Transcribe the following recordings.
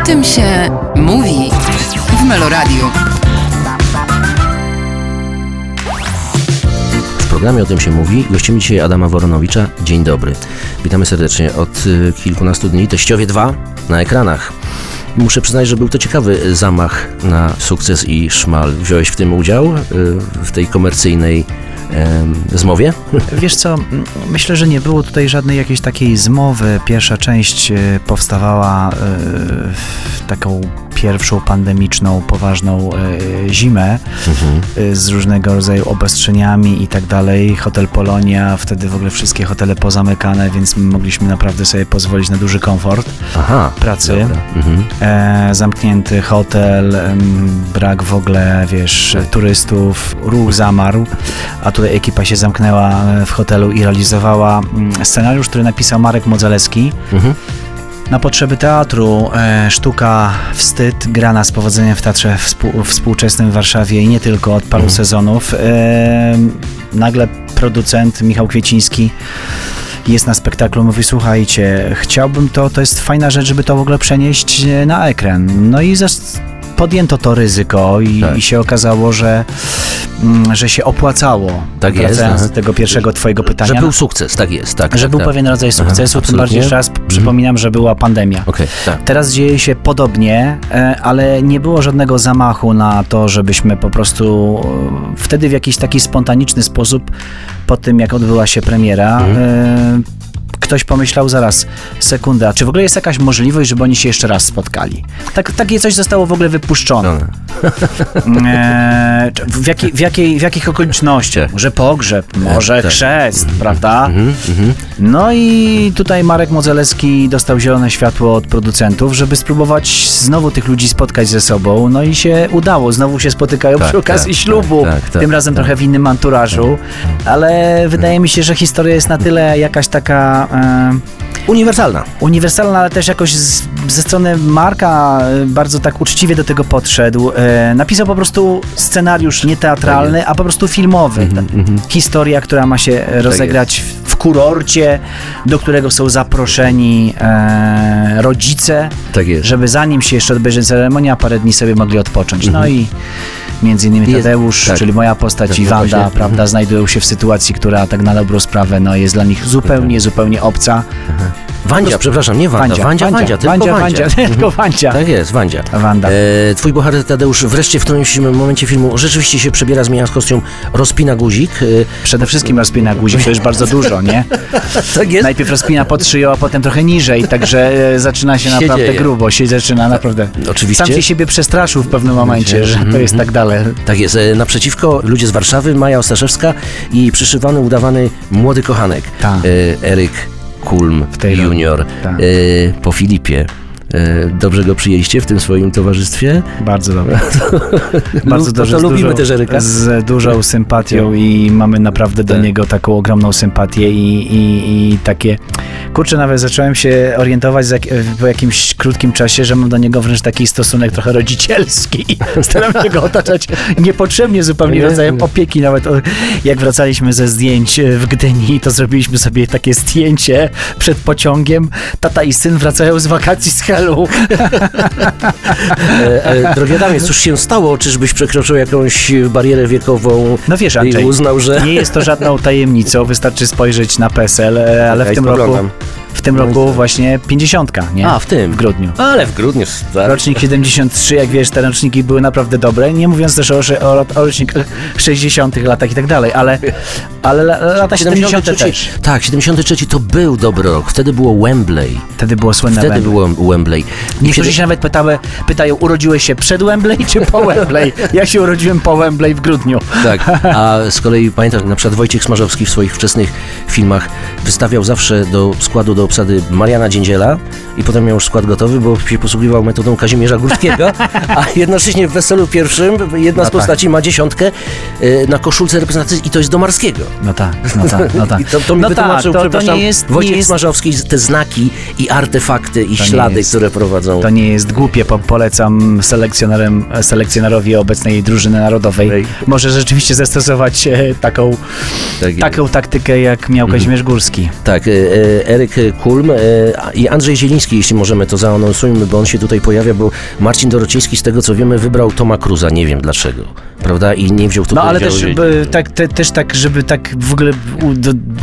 O tym się mówi w Meloradiu. W programie o tym się mówi. Gościmy dzisiaj Adama Woronowicza. Dzień dobry. Witamy serdecznie. Od y, kilkunastu dni Teściowie 2 na ekranach. Muszę przyznać, że był to ciekawy zamach na sukces i szmal. Wziąłeś w tym udział, y, w tej komercyjnej zmowie? Wiesz co, myślę, że nie było tutaj żadnej jakiejś takiej zmowy. Pierwsza część e, powstawała e, taką pierwszą pandemiczną, poważną e, zimę e, z różnego rodzaju obostrzeniami i tak dalej. Hotel Polonia, wtedy w ogóle wszystkie hotele pozamykane, więc my mogliśmy naprawdę sobie pozwolić na duży komfort Aha. pracy. Mhm. E, zamknięty hotel, brak w ogóle, wiesz, turystów, ruch zamarł, a tutaj ekipa się zamknęła w hotelu i realizowała mm, scenariusz, który napisał Marek Modzelewski. Mhm. Na potrzeby teatru e, sztuka Wstyd, grana z powodzeniem w teatrze współ, współczesnym w Warszawie i nie tylko od paru sezonów. E, nagle producent Michał Kwieciński jest na spektaklu, mówi słuchajcie, chciałbym to, to jest fajna rzecz, żeby to w ogóle przenieść e, na ekran. No i podjęto to ryzyko i, Tak. i się okazało, że, że się opłacało. Tak jest, Wracając aha. do tego pierwszego twojego pytania. Że był sukces, tak jest. Tak, że tak, był tak. pewien rodzaj sukcesu, tym absolutnie. bardziej jeszcze raz p- przypominam, że była pandemia. Okej, tak. Teraz dzieje się podobnie, e, ale nie było żadnego zamachu na to, żebyśmy po prostu e, wtedy w jakiś taki spontaniczny sposób, po tym jak odbyła się premiera, e, ktoś pomyślał zaraz, sekundę, a czy w ogóle jest jakaś możliwość, żeby oni się jeszcze raz spotkali? Tak, takie coś zostało w ogóle wypuszczone. E, czy- w, jakiej, w, jakiej, w jakich okolicznościach? Może pogrzeb, może tak. chrzest, prawda? Mhm, mhm. No i tutaj Marek Modzelewski dostał zielone światło od producentów, żeby spróbować znowu tych ludzi spotkać ze sobą. No i się udało. Znowu się spotykają Tak, przy okazji tak, ślubu. tak, tak, Tym razem tak. trochę w innym anturażu. Ale wydaje mi się, że historia jest na tyle jakaś taka e, Uniwersalna. uniwersalna, ale też jakoś z, ze strony Marka e, bardzo tak uczciwie do tego podszedł. E, napisał po prostu scenariusz nie teatralny, a po prostu filmowy. Mhm, Ta Historia, która ma się rozegrać w, w kurorcie, do którego są zaproszeni e, rodzice, Tak żeby zanim się jeszcze odbędzie ceremonia, parę dni sobie mogli odpocząć. No i między innymi Mhm. Jest- Tadeusz, tak. czyli moja postać Tak, i no Wanda, prawda, znajdują się w sytuacji, która tak na dobrą sprawę no, jest dla nich zupełnie, zupełnie obca. Wandzia, przepraszam, nie Wanda. Wandzia, Wandzia, tylko Wandzia, Wandzia. Wandzia, tylko Wandzia. Tak jest, Wandzia. Wanda. E, twój bohater Tadeusz wreszcie w którymś momencie filmu rzeczywiście się przebiera, zmienia kostium, rozpina guzik. E, Przede wszystkim rozpina guzik, to już bardzo dużo, nie? tak jest. Najpierw rozpina pod szyją, a potem trochę niżej, także e, zaczyna się Się naprawdę dzieje. grubo, się zaczyna naprawdę. Oczywiście. Sam się siebie przestraszył w pewnym momencie, że to jest tak dalej. Tak jest. E, naprzeciwko ludzie z Warszawy, Maja Ostaszewska i przyszywany, udawany młody kochanek. Tak. E, Eryk Kulm junior. Tak. E, po Filipie. E, dobrze go przyjęliście w tym swoim towarzystwie? Bardzo dobre. Bardzo No, dobrze. to z lubimy też Eryka. Z dużą sympatią i mamy naprawdę do Tak. niego taką ogromną sympatię i, i, i takie... Kurczę, nawet zacząłem się orientować za, po jakimś krótkim czasie, że mam do niego wręcz taki stosunek trochę rodzicielski. Staram się go otaczać niepotrzebnie zupełnie Nie, rodzajem opieki. Nawet jak wracaliśmy ze zdjęć w Gdyni, to zrobiliśmy sobie takie zdjęcie przed pociągiem. Tata i syn wracają z wakacji z Helu. E, e, drogi Adamie, cóż się stało? Czyżbyś przekroczył jakąś barierę wiekową No wiesz, i Andrzej, uznał, że... nie jest to żadną tajemnicą, wystarczy spojrzeć na PESEL, e, ale Okej, w tym roku, spoglądam. W tym roku właśnie 50, nie? A, w tym. W grudniu. Ale w grudniu, tak. Rocznik 73, jak wiesz, te roczniki były naprawdę dobre, nie mówiąc też o, o, o rocznikach 60 latach i tak dalej, ale, ale la- lata 70 też. Tak, 73 to był dobry rok. Wtedy było Wembley. Wtedy było słynne Wtedy Wembley. było Wembley. Niektórzy kiedy- się nawet pytały, pytają, urodziłeś się przed Wembley czy po Wembley? Ja się urodziłem po Wembley w grudniu. Tak, a z kolei pamiętam, na przykład Wojciech Smarzowski w swoich wczesnych filmach wystawiał zawsze do składu, do obsady Mariana Dziędziela i potem miał już skład gotowy, bo się posługiwał metodą Kazimierza Górskiego, a jednocześnie w Weselu pierwszym jedna z tak. postaci ma dziesiątkę y, na koszulce reprezentacji i to jest do Marskiego. No tak, no tak, no tak. I to, to mi no wytłumaczył, tak, to, to przepraszam, nie jest, Wojciech nie jest Smarzowski, te znaki i artefakty i To ślady, jest- które prowadzą. To nie jest głupie, po, polecam selekcjonerem, selekcjonerowi obecnej drużyny narodowej. Ej. Może rzeczywiście zastosować e, taką, Tak taką taktykę, jak miał Kazimierz Górski. Tak, e, e, Eryk Kulm a- i Andrzej Zieliński, jeśli możemy to zaanonsujmy, bo on się tutaj pojawia, bo Marcin Dorociński, z tego co wiemy, wybrał Toma Cruza, nie wiem dlaczego, prawda? I nie wziął tu No ale też, by, tak, te, też tak, żeby tak w ogóle.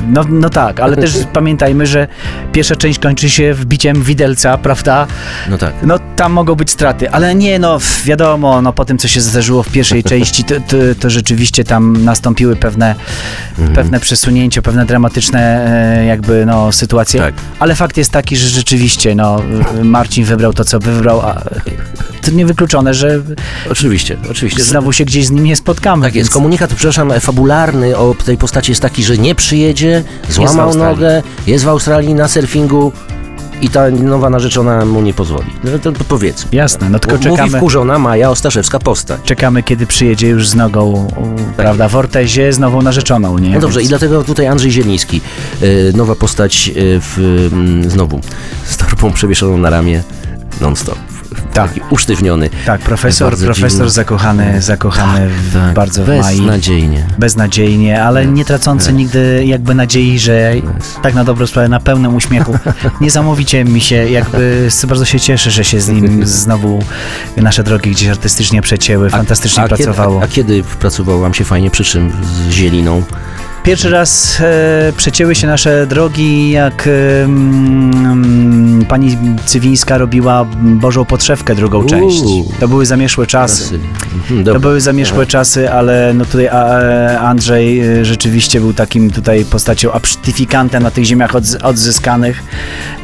no, no tak, ale też pamiętajmy, że pierwsza część kończy się wbiciem widelca, prawda? No tak. No tam mogą być straty, ale nie, no wiadomo, no po tym co się zdarzyło w pierwszej części, to, to, to rzeczywiście tam nastąpiły pewne, Mhm. pewne przesunięcia, pewne dramatyczne e, jakby no sytuacje, Tak. Ale fakt jest taki, że rzeczywiście no Marcin wybrał to, co wybrał, a to niewykluczone, że Oczywiście, oczywiście. znowu się gdzieś z nim nie spotkamy. Tak jest. więc- Komunikat, przepraszam, fabularny o tej postaci jest taki, że nie przyjedzie, złamał Australii. nogę, jest w Australii na surfingu i ta nowa narzeczona mu nie pozwoli. No to, powiedzmy. Jasne, no tylko Mówi czekamy. wkurzona Maja Ostaszewska postać. Czekamy, kiedy przyjedzie już z nogą, u, prawda, w ortezie z nową narzeczoną, nie? No dobrze, i Więc- dlatego tutaj Andrzej Zieliński, y, nowa postać y, w, mm, znowu z torbą przewieszoną na ramię non-stop. Tak. Taki usztywniony. Tak, profesor, profesor dziwny. zakochany, zakochany w, Tak, bardzo w Mai. beznadziejnie. Beznadziejnie, ale nie tracący nigdy jakby nadziei, że tak na dobrą sprawę, na pełnym uśmiechu. Niesamowicie mi się jakby, bardzo się cieszę, że się z nim znowu nasze drogi gdzieś artystycznie przecięły, fantastycznie a, pracowało. Kiedy, a, a kiedy pracowało wam się fajnie, przy czym z Zieliną? Pierwszy raz e, przecięły się nasze drogi, jak e, mm, pani Cywińska robiła Bożą Podszewkę drugą Uuu. część. To były zamieszłe czasy. Mhm, To były zamieszłe czasy, ale no tutaj e, Andrzej e, rzeczywiście był takim tutaj postacią absztyfikantem na tych ziemiach odz, odzyskanych.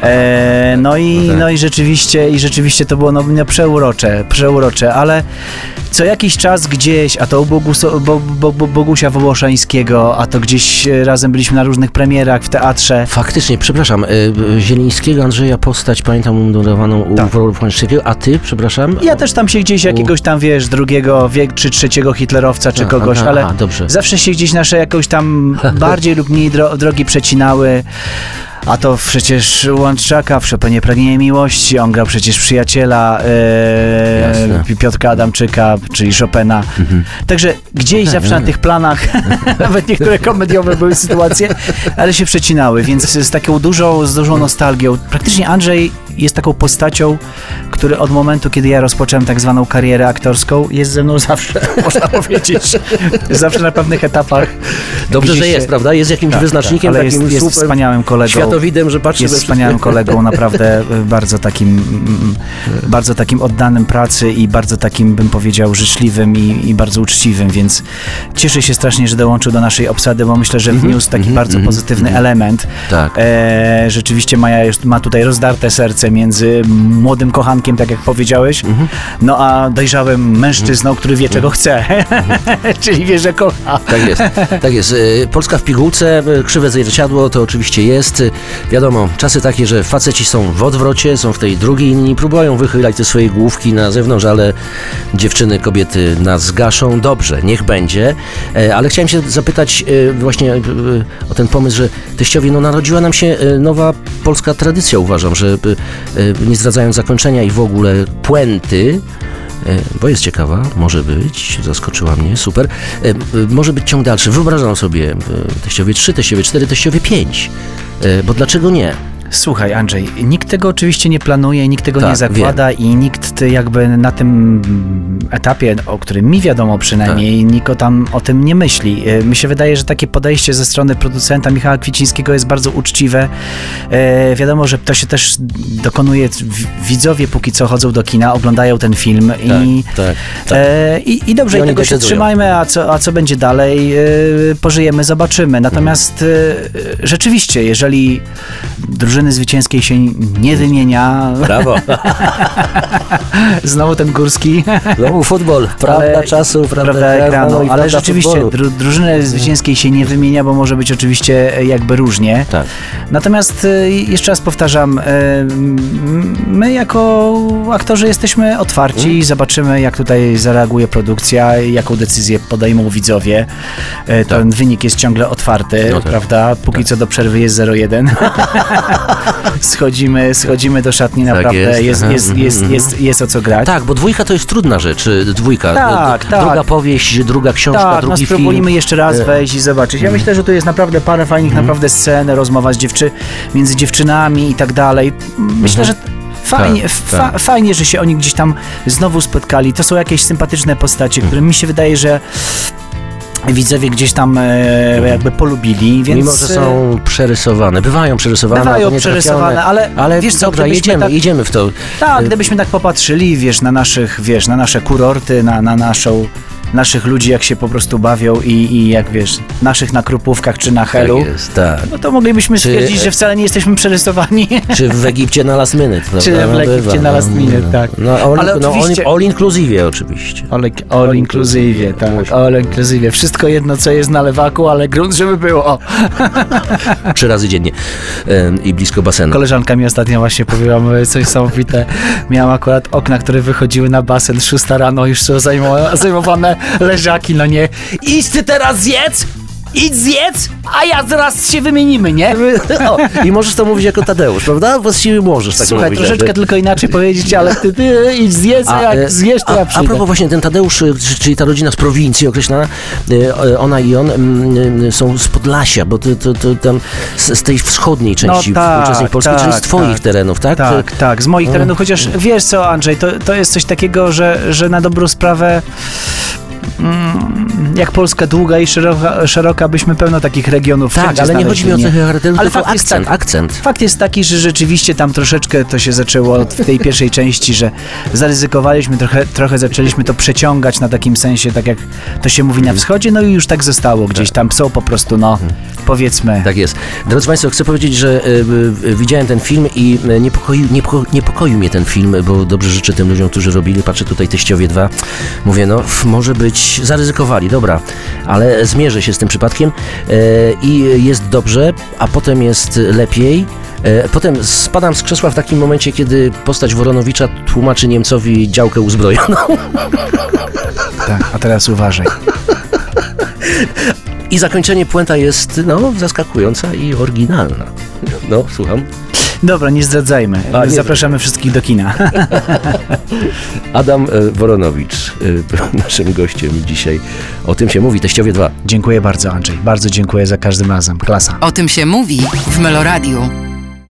E, no, i, No tak. no i rzeczywiście i rzeczywiście to było no, no przeurocze, przeurocze, ale co jakiś czas gdzieś, a to u Boguso, bo, bo, bo, Bogusia Wołoszańskiego, a to gdzieś e, razem byliśmy na różnych premierach w teatrze. Faktycznie, przepraszam, y, Zielińskiego Andrzeja postać, pamiętam umundurowaną u Tak. A ty, przepraszam? Ja też tam się gdzieś jakiegoś tam, wiesz, drugiego wiek, czy trzeciego hitlerowca, czy A, kogoś, aha, ale aha, zawsze się gdzieś nasze jakoś tam bardziej lub mniej dro drogi przecinały. A to przecież Łączaka w Chopinie Pragnienie Miłości, on grał przecież przyjaciela Piotrka Adamczyka, czyli Chopina. Także gdzieś zawsze na tych planach, nawet niektóre komediowe były sytuacje, ale się przecinały, więc z taką dużą, z dużą nostalgią. Praktycznie Andrzej jest taką postacią, który od momentu, kiedy ja rozpocząłem tak zwaną karierę aktorską, jest ze mną zawsze, można powiedzieć, zawsze na pewnych etapach. Dobrze, że się- jest, prawda? Jest jakimś Tak, wyznacznikiem, tak, ale jest, takim jest super wspaniałym kolegą. światowidem, że patrzy Jest wspaniałym kolegą, naprawdę bardzo takim, bardzo takim oddanym pracy i bardzo takim, bym powiedział, życzliwym i, i bardzo uczciwym, więc cieszę się strasznie, że dołączył do naszej obsady, bo myślę, że wniósł taki bardzo pozytywny element. Tak. E, rzeczywiście Maja już ma tutaj rozdarte serce między młodym kochankiem, tak jak powiedziałeś, no a dojrzałym mężczyzną, który wie, czego chce, czyli wie, że kocha. Tak jest, tak jest. Y, Polska w pigułce, y, krzywe zwierciadło to oczywiście jest. Y, Wiadomo, czasy takie, że faceci są w odwrocie, są w tej drugiej linii, próbują wychylać te swoje główki na zewnątrz, ale dziewczyny, kobiety nas gaszą. Dobrze, niech będzie. E, Ale chciałem się zapytać właśnie o ten pomysł, że teściowie, no narodziła nam się nowa polska tradycja, uważam, że nie zdradzając zakończenia i w ogóle puenty, E, bo jest ciekawa, może być, zaskoczyła mnie, super. E, Może być ciąg dalszy. Wyobrażam sobie teściowie 3, teściowie 4, teściowie 5. E, Bo dlaczego nie? Słuchaj, Andrzej, nikt tego oczywiście nie planuje, nikt tego Tak, nie zakłada i nikt jakby na tym etapie, o którym mi wiadomo przynajmniej, Tak. nikt tam o tym nie myśli. E, Mi się wydaje, że takie podejście ze strony producenta Michała Kwicińskiego jest bardzo uczciwe. E, wiadomo, że to się też dokonuje, widzowie póki co chodzą do kina, oglądają ten film i, tak, tak. E, i, I dobrze, I i tego się trzymajmy, a co, a co będzie dalej, pożyjemy, zobaczymy. Natomiast e, rzeczywiście, jeżeli drużyny zwycięskiej się nie wymienia, Brawo. znowu ten Górski, Znowu futbol. Prawda Ale- czasu, prawda, prawda ekranu, ale prawda rzeczywiście dru, drużyny zwycięskiej się nie wymienia, bo może być oczywiście e, jakby różnie. Tak. Natomiast e, jeszcze raz powtarzam, e, my jako aktorzy jesteśmy otwarci Mm. i zobaczymy, jak tutaj zareaguje produkcja, jaką decyzję podejmą widzowie. Ten wynik jest ciągle otwarty, Tak. No tak. prawda? Póki co do przerwy jest 0-1. schodzimy, schodzimy do szatni, Tak naprawdę jest, jest, jest, mhm, jest, mhm. jest, jest o co grać. Tak, bo dwójka to jest trudna rzecz, y, dwójka. Tak, D- tak. Druga powieść, druga książka, Tak, no drugi spróbujmy film. jeszcze raz wejść i zobaczyć. Ja myślę, że tu jest naprawdę parę fajnych naprawdę scen, rozmowa z dziewczy między dziewczynami i tak dalej. Myślę, że fajnie, Tak, fa- tak. fajnie, że się oni gdzieś tam znowu spotkali. To są jakieś sympatyczne postacie, które Mhm. mi się wydaje, że widzowie gdzieś tam e, jakby polubili, więc... Mimo, że są przerysowane, bywają przerysowane, Bywają przerysowane, ale ale wiesz co, gdybyśmy jedziemy, tak- jedziemy w to. Tak, gdybyśmy tak popatrzyli, wiesz, na naszych, wiesz, na nasze kurorty, na, na naszą, naszych ludzi, jak się po prostu bawią i, i jak, wiesz, naszych na Krupówkach czy na Helu, Tak jest, tak. no to moglibyśmy Czy- stwierdzić, że wcale nie jesteśmy przerysowani. Czy w Egipcie na last minute. Czy prawda? w Egipcie Bywa, na last no, minute, no. tak. No, all, Ale no, oczywiście- all inclusive oczywiście. All, all inclusive, tak, all inclusive. Wszystko jedno, co jest na lewaku, ale grunt, żeby było. Trzy razy dziennie i blisko basenu. Koleżanka mi ostatnio właśnie powiedziała coś niesamowite. Miałam akurat okna, które wychodziły na basen, 6 rano, już są zajmowane leżaki, no nie. Idź ty teraz zjedz! Idź zjedz, a ja zaraz się wymienimy, nie? O, I możesz to mówić jako Tadeusz, prawda? Właściwie możesz tak Słuchaj, mówić. troszeczkę jakby. tylko inaczej powiedzieć, ale ty, ty idź zjedz, a, jak e, zjesz, to a, ja A przyjdę. propos właśnie ten Tadeusz, czy- czyli ta rodzina z prowincji określana, e, ona i on mm, y, są z Podlasia, bo to, to, to tam z, z tej wschodniej części No tak, współczesnej Polski, tak, czyli z twoich tak. terenów, tak? Tak, tak, z moich terenów, chociaż wiesz co, Andrzej, to, to jest coś takiego, że, że na dobrą sprawę mm, jak Polska długa i szeroka, szeroka byśmy pełno takich regionów Tak, ale nie chodzi mi o cechy charakteru, Ale fakt jest akcent, tak- akcent. Fakt jest taki, że rzeczywiście tam troszeczkę to się zaczęło w tej pierwszej części, że zaryzykowaliśmy, trochę, trochę zaczęliśmy to przeciągać na takim sensie, tak jak to się mówi na wschodzie, no i już tak zostało gdzieś tam, są po prostu, no, powiedzmy, Tak jest. Drodzy Państwo, chcę powiedzieć, że y, y, widziałem ten film i y, niepokoił, niepoko, niepokoił mnie ten film, bo dobrze życzę tym ludziom, którzy robili. Patrzę tutaj teściowie dwa. Mówię, no może być, zaryzykowali, dobra, ale zmierzę się z tym przypadkiem e, i jest dobrze, a potem jest lepiej. E, Potem spadam z krzesła w takim momencie, kiedy postać Woronowicza tłumaczy Niemcowi działkę uzbrojoną. tak, a teraz uważaj. I zakończenie puenta jest, no, zaskakująca i oryginalna. No, słucham. Dobra, nie zdradzajmy, A, nie zapraszamy wszystkich do kina. Adam e, Woronowicz, e, był naszym gościem dzisiaj. O tym się mówi, Teściowie 2. Dziękuję bardzo, Andrzej, bardzo dziękuję za każdym razem, klasa. O tym się mówi w Meloradiu.